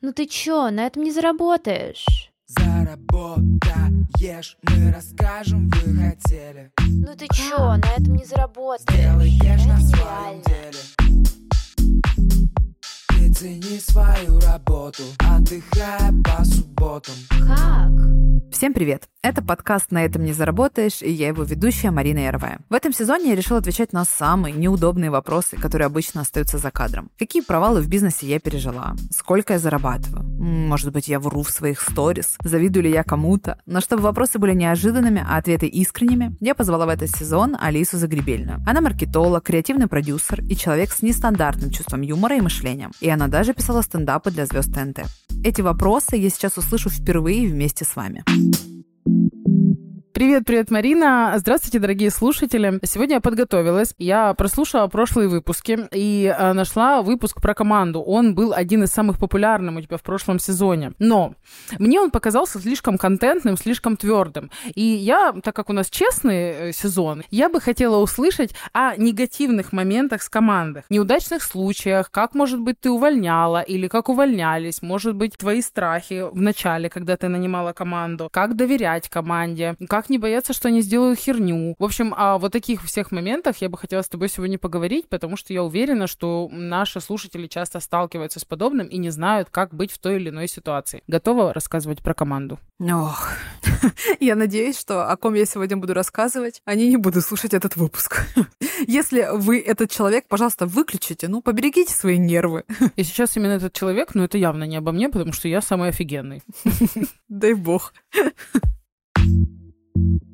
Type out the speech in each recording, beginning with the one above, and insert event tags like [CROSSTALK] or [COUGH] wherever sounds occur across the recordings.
Ну ты чё, на этом не заработаешь. Заработаешь, мы расскажем, вы хотели Ну ты чё, на этом не заработаешь. Сделаешь Это на своем деле Ты цени свою работу Отдыхая по субботам Как? Всем привет! Это подкаст «На этом не заработаешь» и я его ведущая Марина Яровая. В этом сезоне я решила отвечать на самые неудобные вопросы, которые обычно остаются за кадром. Какие провалы в бизнесе я пережила? Сколько я зарабатываю? Может быть, я вру в своих сторис? Завидую ли я кому-то? Но чтобы вопросы были неожиданными, а ответы искренними, я позвала в этот сезон Алису Загребельную. Она маркетолог, креативный продюсер и человек с нестандартным чувством юмора и мышлением. И она даже писала стендапы для звезд ТНТ. Эти вопросы я сейчас услышу впервые вместе с вами. you Привет, привет, Марина. Здравствуйте, дорогие слушатели. Сегодня я подготовилась. Я прослушала прошлые выпуски и э, нашла выпуск про команду. Он был один из самых популярных у тебя в прошлом сезоне. Но мне он показался слишком контентным, слишком твердым. И я, так как у нас честный э, сезон, я бы хотела услышать о негативных моментах с командой. Неудачных случаях, как, может быть, ты увольняла или как увольнялись, может быть, твои страхи в начале, когда ты нанимала команду, как доверять команде, как не бояться, что они сделают херню. В общем, о вот таких всех моментах я бы хотела с тобой сегодня поговорить, потому что я уверена, что наши слушатели часто сталкиваются с подобным и не знают, как быть в той или иной ситуации. Готова рассказывать про команду? Ох, [LAUGHS] я надеюсь, что о ком я сегодня буду рассказывать, они не будут слушать этот выпуск. [LAUGHS] Если вы этот человек, пожалуйста, выключите, ну, поберегите свои нервы. [LAUGHS] И сейчас именно этот человек, ну это явно не обо мне, потому что я самый офигенный. Дай бог. thank you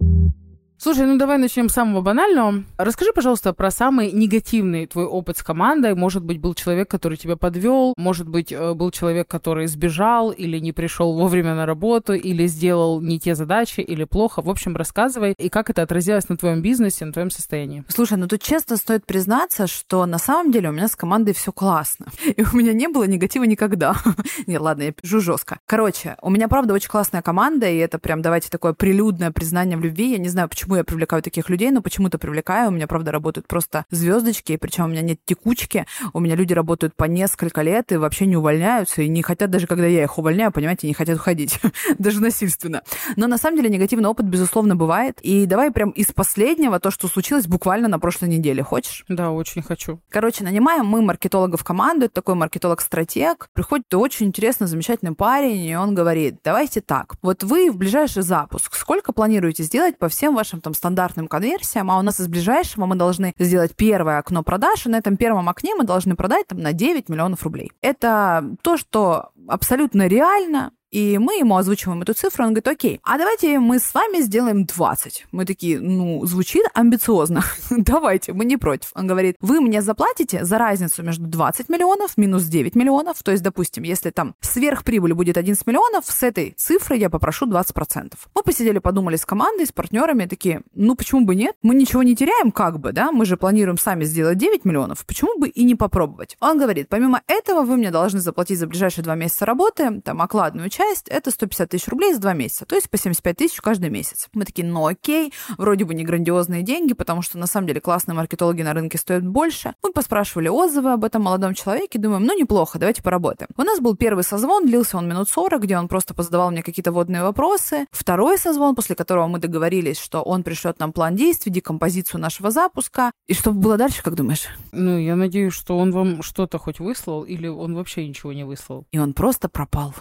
Слушай, ну давай начнем с самого банального. Расскажи, пожалуйста, про самый негативный твой опыт с командой. Может быть, был человек, который тебя подвел, может быть, э, был человек, который сбежал или не пришел вовремя на работу, или сделал не те задачи, или плохо. В общем, рассказывай, и как это отразилось на твоем бизнесе, на твоем состоянии. Слушай, ну тут честно стоит признаться, что на самом деле у меня с командой все классно. [LAUGHS] И у меня не было негатива никогда. [LAUGHS] Не, ладно, я пишу жестко. Короче, у меня, правда, очень классная команда, и это прям, давайте, такое прилюдное признание в любви. Я не знаю, почему я привлекаю таких людей, но почему-то привлекаю. У меня, правда, работают просто звездочки, причем у меня нет текучки. У меня люди работают по несколько лет и вообще не увольняются, и не хотят даже, когда я их увольняю, понимаете, не хотят уходить. [LAUGHS] даже насильственно. Но на самом деле негативный опыт, безусловно, бывает. И давай прям из последнего то, что случилось буквально на прошлой неделе. Хочешь? Да, очень хочу. Короче, нанимаем мы маркетолога в команду, это такой маркетолог-стратег. Приходит очень интересный, замечательный парень, и он говорит, давайте так, вот вы в ближайший запуск сколько планируете сделать по всем вашим там стандартным конверсиям, а у нас из ближайшего мы должны сделать первое окно продаж, и на этом первом окне мы должны продать там на 9 миллионов рублей. Это то, что абсолютно реально, и мы ему озвучиваем эту цифру, он говорит, окей, а давайте мы с вами сделаем 20. Мы такие, ну, звучит амбициозно. [LAUGHS] давайте, мы не против. Он говорит, вы мне заплатите за разницу между 20 миллионов минус 9 миллионов. То есть, допустим, если там сверхприбыль будет 11 миллионов, с этой цифры я попрошу 20%. Мы посидели, подумали с командой, с партнерами, такие, ну, почему бы нет? Мы ничего не теряем, как бы, да? Мы же планируем сами сделать 9 миллионов. Почему бы и не попробовать? Он говорит, помимо этого вы мне должны заплатить за ближайшие два месяца работы, там, окладную часть, это 150 тысяч рублей за два месяца, то есть по 75 тысяч каждый месяц. Мы такие, ну окей, вроде бы не грандиозные деньги, потому что на самом деле классные маркетологи на рынке стоят больше. Мы поспрашивали отзывы об этом молодом человеке, думаем, ну неплохо, давайте поработаем. У нас был первый созвон, длился он минут 40, где он просто позадавал мне какие-то водные вопросы. Второй созвон, после которого мы договорились, что он пришлет нам план действий, декомпозицию нашего запуска. И что было дальше, как думаешь? Ну, я надеюсь, что он вам что-то хоть выслал, или он вообще ничего не выслал. И он просто пропал.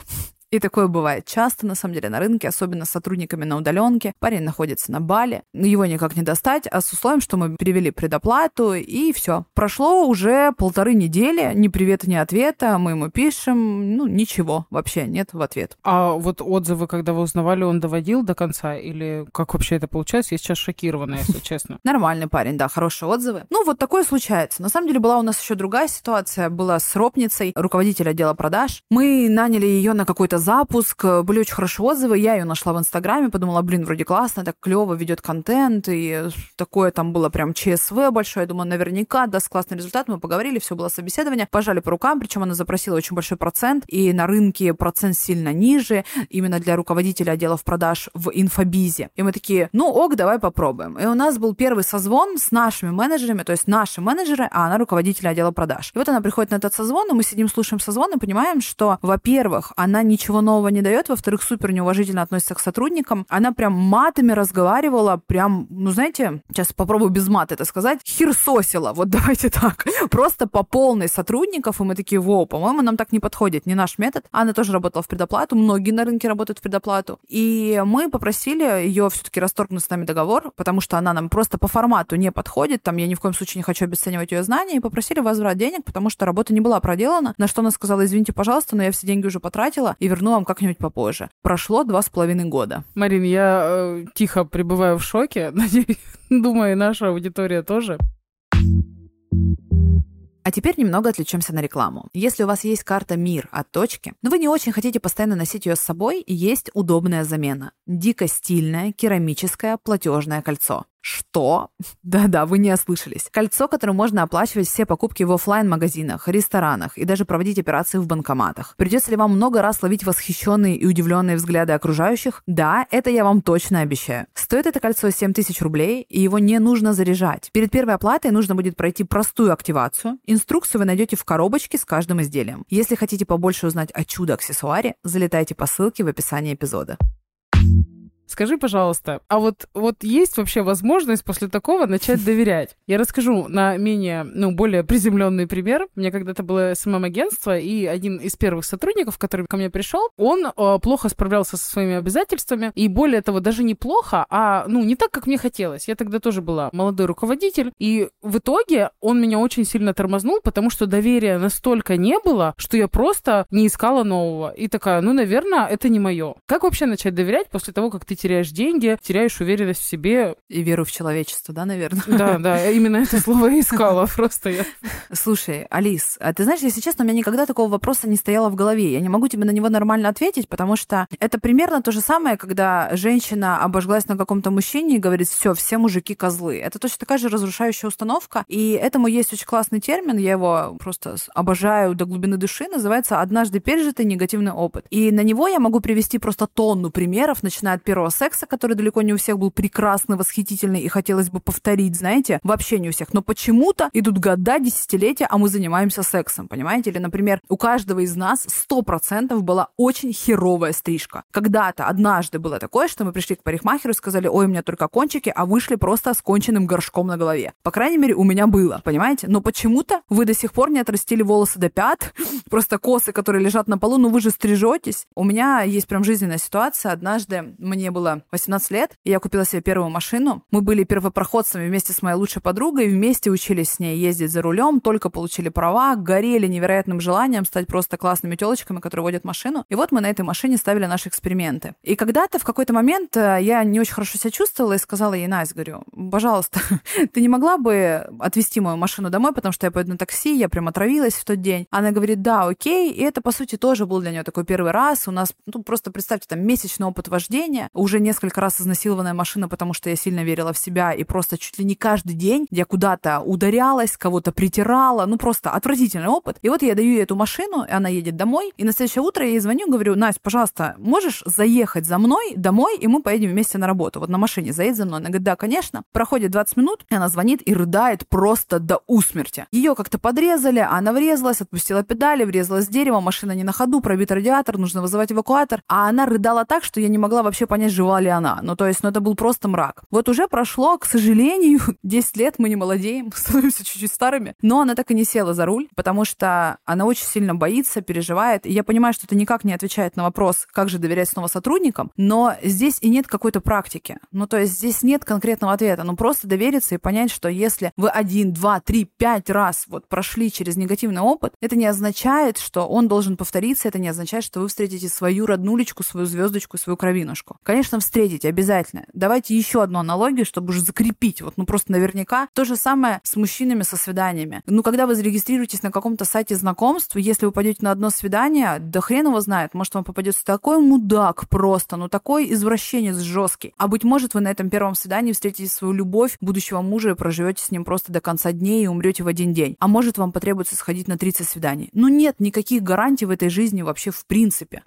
И такое бывает часто, на самом деле, на рынке, особенно с сотрудниками на удаленке. Парень находится на Бали, но его никак не достать, а с условием, что мы перевели предоплату, и все. Прошло уже полторы недели, ни привета, ни ответа, мы ему пишем, ну, ничего вообще нет в ответ. А вот отзывы, когда вы узнавали, он доводил до конца? Или как вообще это получается? Я сейчас шокирована, если [LAUGHS] честно. Нормальный парень, да, хорошие отзывы. Ну, вот такое случается. На самом деле была у нас еще другая ситуация, была с ропницей, руководитель отдела продаж. Мы наняли ее на какой-то запуск, э, были очень хорошие отзывы, я ее нашла в Инстаграме, подумала, блин, вроде классно, так клево ведет контент, и такое там было прям ЧСВ большое, я думаю, наверняка даст классный результат, мы поговорили, все было собеседование, пожали по рукам, причем она запросила очень большой процент, и на рынке процент сильно ниже, именно для руководителя отделов продаж в инфобизе. И мы такие, ну ок, давай попробуем. И у нас был первый созвон с нашими менеджерами, то есть наши менеджеры, а она руководитель отдела продаж. И вот она приходит на этот созвон, и мы сидим, слушаем созвон и понимаем, что, во-первых, она ничего нового не дает, во-вторых, супер неуважительно относится к сотрудникам. Она прям матами разговаривала, прям, ну знаете, сейчас попробую без мата это сказать, херсосила, вот [LAUGHS] давайте так, просто по полной сотрудников, и мы такие, воу, по-моему, нам так не подходит, не наш метод. Она тоже работала в предоплату, многие на рынке работают в предоплату. И мы попросили ее все-таки расторгнуть с нами договор, потому что она нам просто по формату не подходит, там я ни в коем случае не хочу обесценивать ее знания, и попросили возврат денег, потому что работа не была проделана, на что она сказала, извините, пожалуйста, но я все деньги уже потратила и верну вам как-нибудь попозже. Прошло два с половиной года. Марин, я э, тихо пребываю в шоке. [LAUGHS] Надеюсь, думаю, наша аудитория тоже. А теперь немного отвлечемся на рекламу. Если у вас есть карта МИР от точки, но вы не очень хотите постоянно носить ее с собой, есть удобная замена. Дико стильное керамическое платежное кольцо. Что? [LAUGHS] Да-да, вы не ослышались. Кольцо, которым можно оплачивать все покупки в офлайн магазинах ресторанах и даже проводить операции в банкоматах. Придется ли вам много раз ловить восхищенные и удивленные взгляды окружающих? Да, это я вам точно обещаю. Стоит это кольцо 7 тысяч рублей, и его не нужно заряжать. Перед первой оплатой нужно будет пройти простую активацию. Инструкцию вы найдете в коробочке с каждым изделием. Если хотите побольше узнать о чудо-аксессуаре, залетайте по ссылке в описании эпизода. Скажи, пожалуйста, а вот, вот есть вообще возможность после такого начать [LAUGHS] доверять? Я расскажу на менее, ну, более приземленный пример. У меня когда-то было СММ-агентство, и один из первых сотрудников, который ко мне пришел, он э, плохо справлялся со своими обязательствами, и более того, даже не плохо, а, ну, не так, как мне хотелось. Я тогда тоже была молодой руководитель, и в итоге он меня очень сильно тормознул, потому что доверия настолько не было, что я просто не искала нового. И такая, ну, наверное, это не мое. Как вообще начать доверять после того, как ты теряешь деньги, теряешь уверенность в себе. И веру в человечество, да, наверное? Да, да, именно это слово я искала просто я. Слушай, Алис, а ты знаешь, если честно, у меня никогда такого вопроса не стояло в голове. Я не могу тебе на него нормально ответить, потому что это примерно то же самое, когда женщина обожглась на каком-то мужчине и говорит, все, все мужики козлы. Это точно такая же разрушающая установка. И этому есть очень классный термин, я его просто обожаю до глубины души, называется «однажды пережитый негативный опыт». И на него я могу привести просто тонну примеров, начиная от первого секса, который далеко не у всех был прекрасный, восхитительный и хотелось бы повторить, знаете, вообще не у всех. Но почему-то идут года, десятилетия, а мы занимаемся сексом, понимаете? Или, например, у каждого из нас сто процентов была очень херовая стрижка. Когда-то, однажды было такое, что мы пришли к парикмахеру и сказали, ой, у меня только кончики, а вышли просто с конченным горшком на голове. По крайней мере, у меня было, понимаете? Но почему-то вы до сих пор не отрастили волосы до пят, [LAUGHS] просто косы, которые лежат на полу, ну вы же стрижетесь. У меня есть прям жизненная ситуация. Однажды мне было было 18 лет, и я купила себе первую машину. Мы были первопроходцами вместе с моей лучшей подругой, вместе учились с ней ездить за рулем, только получили права, горели невероятным желанием стать просто классными телочками, которые водят машину. И вот мы на этой машине ставили наши эксперименты. И когда-то в какой-то момент э, я не очень хорошо себя чувствовала и сказала ей, Настя, говорю, пожалуйста, [LAUGHS] ты не могла бы отвезти мою машину домой, потому что я поеду на такси, я прям отравилась в тот день. Она говорит, да, окей. И это, по сути, тоже был для нее такой первый раз. У нас, ну, просто представьте, там, месячный опыт вождения, уже несколько раз изнасилованная машина, потому что я сильно верила в себя, и просто чуть ли не каждый день я куда-то ударялась, кого-то притирала, ну просто отвратительный опыт. И вот я даю ей эту машину, и она едет домой, и на следующее утро я ей звоню, говорю, Настя, пожалуйста, можешь заехать за мной домой, и мы поедем вместе на работу, вот на машине, заедь за мной. Она говорит, да, конечно. Проходит 20 минут, и она звонит и рыдает просто до усмерти. Ее как-то подрезали, она врезалась, отпустила педали, врезалась в дерево, машина не на ходу, пробит радиатор, нужно вызывать эвакуатор. А она рыдала так, что я не могла вообще понять, жива она. Ну, то есть, ну, это был просто мрак. Вот уже прошло, к сожалению, [LAUGHS] 10 лет, мы не молодеем, [LAUGHS] становимся чуть-чуть старыми, но она так и не села за руль, потому что она очень сильно боится, переживает. И я понимаю, что это никак не отвечает на вопрос, как же доверять снова сотрудникам, но здесь и нет какой-то практики. Ну, то есть здесь нет конкретного ответа. Ну, просто довериться и понять, что если вы один, два, три, пять раз вот прошли через негативный опыт, это не означает, что он должен повториться, это не означает, что вы встретите свою роднулечку, свою звездочку, свою кровинушку. Конечно, конечно, встретите обязательно. Давайте еще одну аналогию, чтобы уже закрепить. Вот, ну просто наверняка то же самое с мужчинами со свиданиями. Ну, когда вы зарегистрируетесь на каком-то сайте знакомств, если вы пойдете на одно свидание, да хрен его знает, может вам попадется такой мудак просто, ну такой извращенец жесткий. А быть может, вы на этом первом свидании встретите свою любовь будущего мужа и проживете с ним просто до конца дней и умрете в один день. А может, вам потребуется сходить на 30 свиданий. Ну нет никаких гарантий в этой жизни вообще в принципе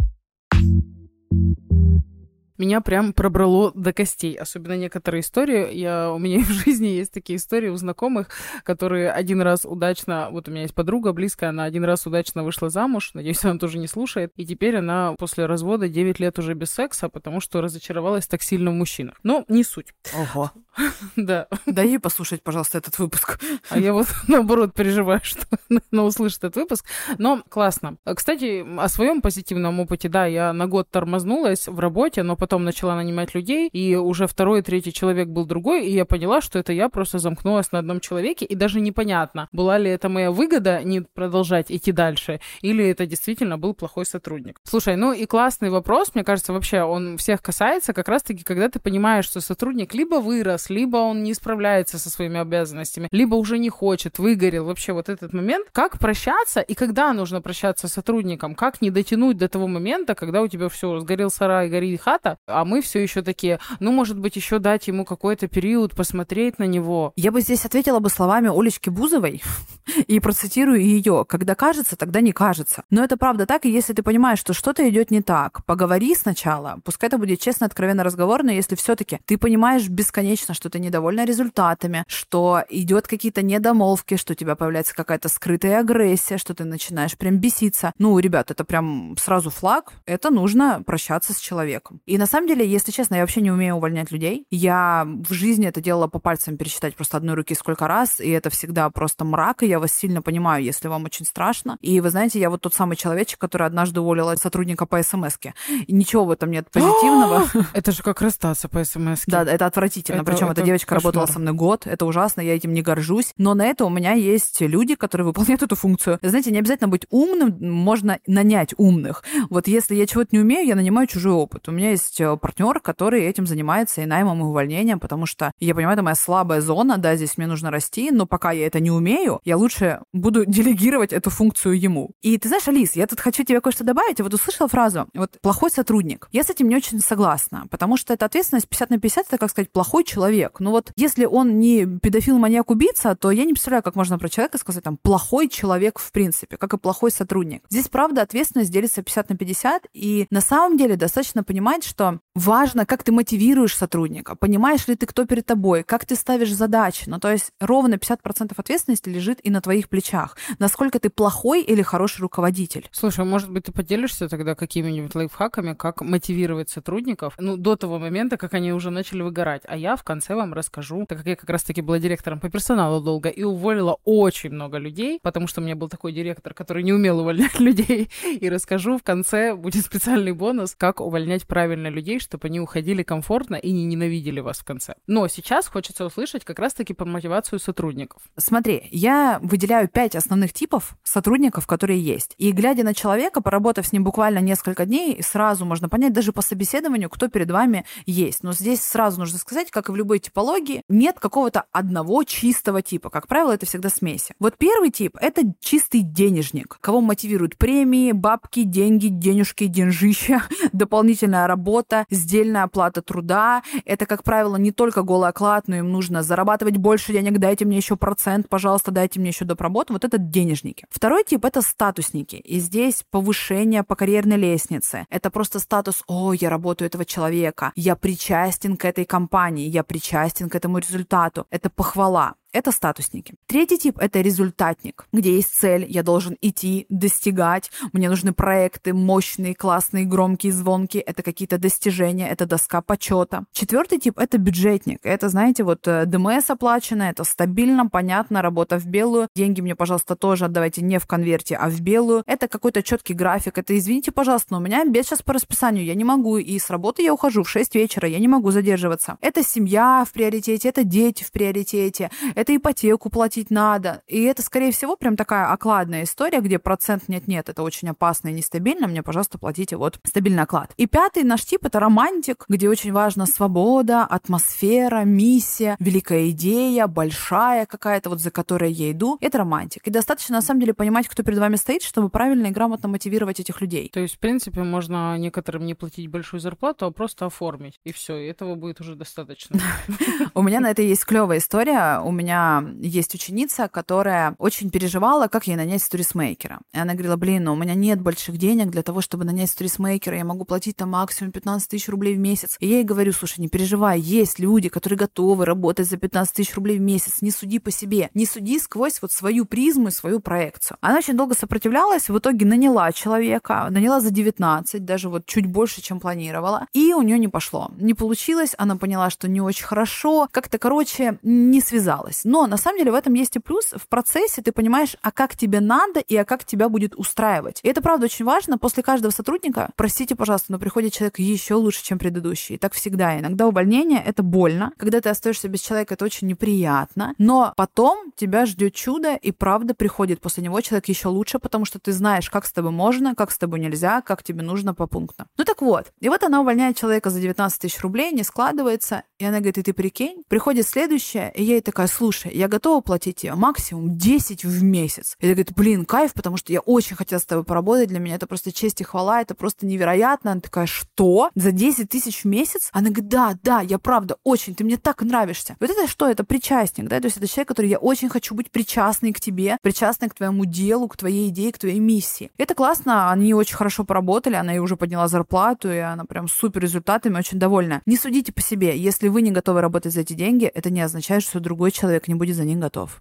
меня прям пробрало до костей. Особенно некоторые истории. Я, у меня [LAUGHS] в жизни есть такие истории у знакомых, которые один раз удачно... Вот у меня есть подруга близкая, она один раз удачно вышла замуж. Надеюсь, она тоже не слушает. И теперь она после развода 9 лет уже без секса, потому что разочаровалась так сильно в мужчинах. Но не суть. Ого. [LAUGHS] Да. Дай ей послушать, пожалуйста, этот выпуск. А я вот [LAUGHS] наоборот переживаю, что [LAUGHS] она услышит этот выпуск. Но классно. Кстати, о своем позитивном опыте, да, я на год тормознулась в работе, но потом начала нанимать людей, и уже второй, третий человек был другой, и я поняла, что это я просто замкнулась на одном человеке, и даже непонятно, была ли это моя выгода не продолжать идти дальше, или это действительно был плохой сотрудник. Слушай, ну и классный вопрос, мне кажется, вообще он всех касается, как раз-таки, когда ты понимаешь, что сотрудник либо вырос, либо он не справляется со своими обязанностями, либо уже не хочет, выгорел, вообще вот этот момент, как прощаться и когда нужно прощаться с сотрудником, как не дотянуть до того момента, когда у тебя все, сгорел сарай, горит хата, а мы все еще такие, ну, может быть, еще дать ему какой-то период, посмотреть на него. Я бы здесь ответила бы словами Олечки Бузовой [LAUGHS] и процитирую ее. Когда кажется, тогда не кажется. Но это правда так, и если ты понимаешь, что что-то идет не так, поговори сначала. Пускай это будет честно, откровенно разговор, но если все-таки ты понимаешь бесконечно, что ты недовольна результатами, что идет какие-то недомолвки, что у тебя появляется какая-то скрытая агрессия, что ты начинаешь прям беситься. Ну, ребят, это прям сразу флаг. Это нужно прощаться с человеком. И на самом деле, если честно, я вообще не умею увольнять людей. Я в жизни это делала по пальцам пересчитать просто одной руки сколько раз, и это всегда просто мрак, и я вас сильно понимаю, если вам очень страшно. И вы знаете, я вот тот самый человечек, который однажды уволила сотрудника по смс-ке. И ничего в этом нет позитивного. [GASPS] Это же как расстаться по смс Да, это отвратительно. Причем эта девочка работала со мной год, это ужасно, я этим не горжусь. Но на это у меня есть люди, которые выполняют эту функцию. Знаете, не обязательно быть умным, можно нанять умных. Вот если я чего-то не умею, я нанимаю чужой опыт. У меня есть э, партнер, который этим занимается и наймом, и увольнением, потому что я понимаю, это моя слабая зона, да, здесь мне нужно расти, но пока я это не умею, я лучше буду [LAUGHS] делегировать эту функцию ему. И ты знаешь, Алис, я тут хочу тебе кое-что добавить. Я вот услышала фразу, вот плохой сотрудник. Я с этим не очень согласна, потому что это ответственность 50 на 50, это, как сказать, плохой человек. Ну вот, если он не педофил, маньяк, убийца, то я не представляю, как можно про человека сказать там плохой человек в принципе, как и плохой сотрудник. Здесь, правда, ответственность делится 50 на 50, и на самом деле достаточно понимать, что важно, как ты мотивируешь сотрудника, понимаешь ли ты, кто перед тобой, как ты ставишь задачи. Ну, то есть ровно 50% ответственности лежит и на твоих плечах. Насколько ты плохой или хороший руководитель. Слушай, может быть, ты поделишься тогда какими-нибудь лайфхаками, как мотивировать сотрудников, ну, до того момента, как они уже начали выгорать. А я в конце вам расскажу, так как я как раз-таки была директором по персоналу долго и уволила очень много людей, потому что у меня был такой директор, который не умел увольнять [LAUGHS] людей, и расскажу в конце, будет специальный бонус, как увольнять правильно людей, чтобы они уходили комфортно и не ненавидели вас в конце. Но сейчас хочется услышать как раз-таки по мотивацию сотрудников. Смотри, я выделяю пять основных типов сотрудников, которые есть. И глядя на человека, поработав с ним буквально несколько дней, сразу можно понять даже по собеседованию, кто перед вами есть. Но здесь сразу нужно сказать, как и в любой типологии, нет какого-то одного чистого типа. Как правило, это всегда смеси. Вот первый тип — это чистый денежник. Кого мотивируют премии, бабки, деньги, денежки, деньжища, [LAUGHS] дополнительная работа, сдельная оплата труда. Это, как правило, не только голый оклад, но им нужно зарабатывать больше денег, дайте мне еще процент, пожалуйста, дайте мне еще доп. работу. Вот это денежники. Второй тип — это статусники. И здесь повышение по карьерной лестнице. Это просто статус «О, я работаю этого человека, я причастен к этой компании, я причастен к этому результату». Это похвала это статусники. Третий тип — это результатник, где есть цель, я должен идти, достигать, мне нужны проекты мощные, классные, громкие, звонкие, это какие-то достижения, это доска почета. Четвертый тип — это бюджетник. Это, знаете, вот э, ДМС оплачено, это стабильно, понятно, работа в белую. Деньги мне, пожалуйста, тоже отдавайте не в конверте, а в белую. Это какой-то четкий график. Это, извините, пожалуйста, но у меня обед сейчас по расписанию, я не могу, и с работы я ухожу в 6 вечера, я не могу задерживаться. Это семья в приоритете, это дети в приоритете, это это ипотеку платить надо. И это, скорее всего, прям такая окладная история, где процент нет-нет, это очень опасно и нестабильно, мне, пожалуйста, платите вот стабильный оклад. И пятый наш тип — это романтик, где очень важна свобода, атмосфера, миссия, великая идея, большая какая-то, вот за которой я иду. Это романтик. И достаточно, на самом деле, понимать, кто перед вами стоит, чтобы правильно и грамотно мотивировать этих людей. То есть, в принципе, можно некоторым не платить большую зарплату, а просто оформить. И все, и этого будет уже достаточно. [LAUGHS] У меня на это есть клевая история. У меня есть ученица, которая очень переживала, как ей нанять сторисмейкера. И она говорила, блин, ну у меня нет больших денег для того, чтобы нанять сторисмейкера, я могу платить там максимум 15 тысяч рублей в месяц. И я ей говорю, слушай, не переживай, есть люди, которые готовы работать за 15 тысяч рублей в месяц, не суди по себе, не суди сквозь вот свою призму и свою проекцию. Она очень долго сопротивлялась, в итоге наняла человека, наняла за 19, даже вот чуть больше, чем планировала, и у нее не пошло. Не получилось, она поняла, что не очень хорошо, как-то, короче, не связалась. Но на самом деле в этом есть и плюс. В процессе ты понимаешь, а как тебе надо и а как тебя будет устраивать. И это, правда, очень важно. После каждого сотрудника, простите, пожалуйста, но приходит человек еще лучше, чем предыдущий. И так всегда. Иногда увольнение — это больно. Когда ты остаешься без человека, это очень неприятно. Но потом тебя ждет чудо, и правда приходит после него человек еще лучше, потому что ты знаешь, как с тобой можно, как с тобой нельзя, как тебе нужно по пунктам. Ну так вот. И вот она увольняет человека за 19 тысяч рублей, не складывается. И она говорит, и ты прикинь? Приходит следующая, и я ей такая, слушай, я готова платить тебе максимум 10 в месяц. И она говорит, блин, кайф, потому что я очень хотела с тобой поработать, для меня это просто честь и хвала, это просто невероятно. Она такая, что? За 10 тысяч в месяц? Она говорит, да, да, я правда очень, ты мне так нравишься. Вот это что? Это причастник, да? То есть это человек, который я очень хочу быть причастной к тебе, причастной к твоему делу, к твоей идее, к твоей миссии. Это классно, они очень хорошо поработали, она ей уже подняла зарплату, и она прям супер результатами, очень довольна. Не судите по себе. Если вы не готовы работать за эти деньги, это не означает, что другой человек не будет за них готов.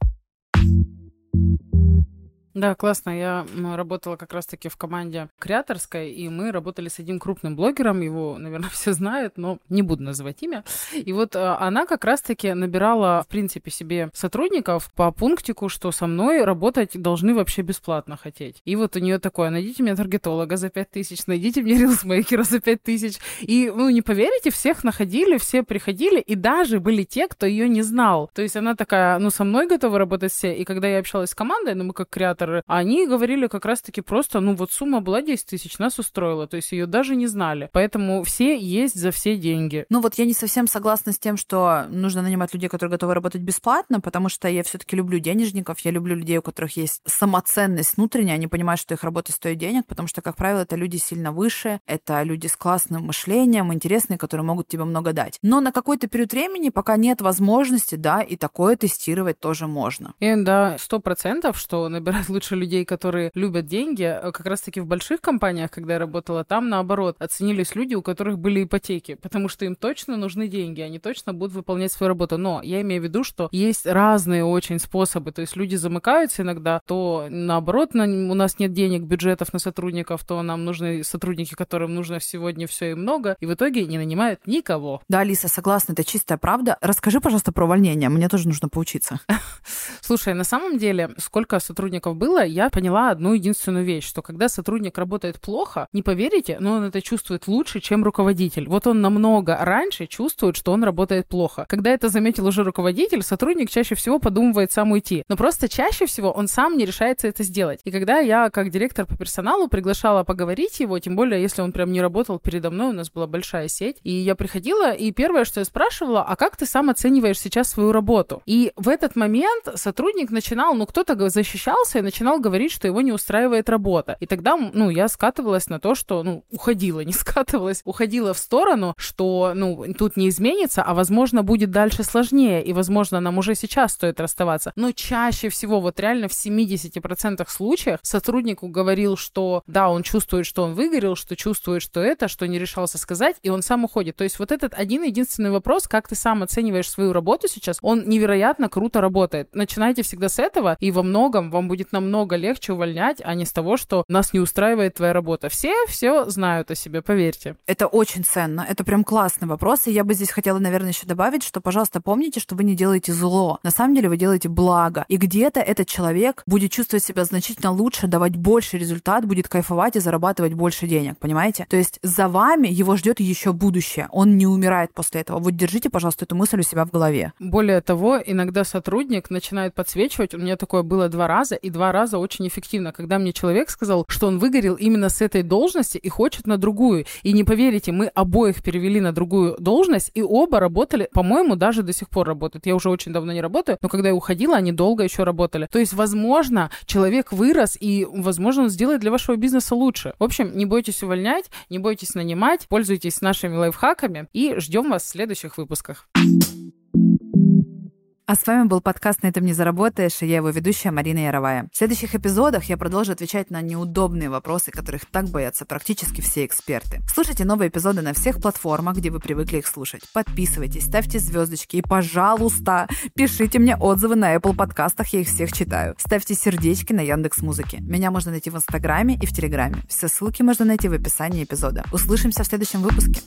Да, классно. Я работала как раз-таки в команде креаторской, и мы работали с одним крупным блогером, его, наверное, [LAUGHS] все знают, но не буду называть имя. И вот а, она как раз-таки набирала, в принципе, себе сотрудников по пунктику, что со мной работать должны вообще бесплатно хотеть. И вот у нее такое, найдите мне таргетолога за 5 тысяч, найдите мне рилсмейкера за 5 тысяч. И, ну, не поверите, всех находили, все приходили, и даже были те, кто ее не знал. То есть она такая, ну, со мной готова работать все. И когда я общалась с командой, ну, мы как креатор операторы, они говорили как раз-таки просто, ну вот сумма была 10 тысяч, нас устроила, то есть ее даже не знали. Поэтому все есть за все деньги. Ну вот я не совсем согласна с тем, что нужно нанимать людей, которые готовы работать бесплатно, потому что я все-таки люблю денежников, я люблю людей, у которых есть самоценность внутренняя, они понимают, что их работа стоит денег, потому что, как правило, это люди сильно выше, это люди с классным мышлением, интересные, которые могут тебе много дать. Но на какой-то период времени, пока нет возможности, да, и такое тестировать тоже можно. И да, сто процентов, что набирать лучше людей, которые любят деньги. Э, как раз-таки в больших компаниях, когда я работала, там наоборот оценились люди, у которых были ипотеки, потому что им точно нужны деньги, они точно будут выполнять свою работу. Но я имею в виду, что есть разные очень способы. То есть люди замыкаются иногда, то наоборот, на, у нас нет денег, бюджетов на сотрудников, то нам нужны сотрудники, которым нужно сегодня все и много, и в итоге не нанимают никого. Да, Алиса, согласна, это чистая правда. Расскажи, пожалуйста, про увольнение. Мне тоже нужно поучиться. [LAUGHS] Слушай, на самом деле, сколько сотрудников было, я поняла одну единственную вещь, что когда сотрудник работает плохо, не поверите, но он это чувствует лучше, чем руководитель. Вот он намного раньше чувствует, что он работает плохо. Когда это заметил уже руководитель, сотрудник чаще всего подумывает сам уйти. Но просто чаще всего он сам не решается это сделать. И когда я, как директор по персоналу, приглашала поговорить его, тем более, если он прям не работал передо мной, у нас была большая сеть, и я приходила, и первое, что я спрашивала, а как ты сам оцениваешь сейчас свою работу? И в этот момент сотрудник начинал, ну, кто-то защищался и начинал говорить, что его не устраивает работа. И тогда, ну, я скатывалась на то, что, ну, уходила, [LAUGHS] не скатывалась, уходила в сторону, что, ну, тут не изменится, а, возможно, будет дальше сложнее, и, возможно, нам уже сейчас стоит расставаться. Но чаще всего, вот реально в 70% случаев сотруднику говорил, что, да, он чувствует, что он выгорел, что чувствует, что это, что не решался сказать, и он сам уходит. То есть вот этот один единственный вопрос, как ты сам оцениваешь свою работу сейчас, он невероятно круто работает. Начинайте всегда с этого, и во многом вам будет намного легче увольнять, а не с того, что нас не устраивает твоя работа. Все все знают о себе, поверьте. Это очень ценно. Это прям классный вопрос. И я бы здесь хотела, наверное, еще добавить, что, пожалуйста, помните, что вы не делаете зло. На самом деле вы делаете благо. И где-то этот человек будет чувствовать себя значительно лучше, давать больше результат, будет кайфовать и зарабатывать больше денег, понимаете? То есть за вами его ждет еще будущее. Он не умирает после этого. Вот держите, пожалуйста, эту мысль у себя в голове. Более того, иногда сотрудник начинает подсвечивать. У меня такое было два раза, и два раза очень эффективно, когда мне человек сказал, что он выгорел именно с этой должности и хочет на другую. И не поверите, мы обоих перевели на другую должность, и оба работали, по-моему, даже до сих пор работают. Я уже очень давно не работаю, но когда я уходила, они долго еще работали. То есть, возможно, человек вырос, и, возможно, он сделает для вашего бизнеса лучше. В общем, не бойтесь увольнять, не бойтесь нанимать, пользуйтесь нашими лайфхаками и ждем вас в следующих выпусках. А с вами был подкаст «На этом не заработаешь» и я его ведущая Марина Яровая. В следующих эпизодах я продолжу отвечать на неудобные вопросы, которых так боятся практически все эксперты. Слушайте новые эпизоды на всех платформах, где вы привыкли их слушать. Подписывайтесь, ставьте звездочки и, пожалуйста, пишите мне отзывы на Apple подкастах, я их всех читаю. Ставьте сердечки на Яндекс Музыке. Меня можно найти в Инстаграме и в Телеграме. Все ссылки можно найти в описании эпизода. Услышимся в следующем выпуске.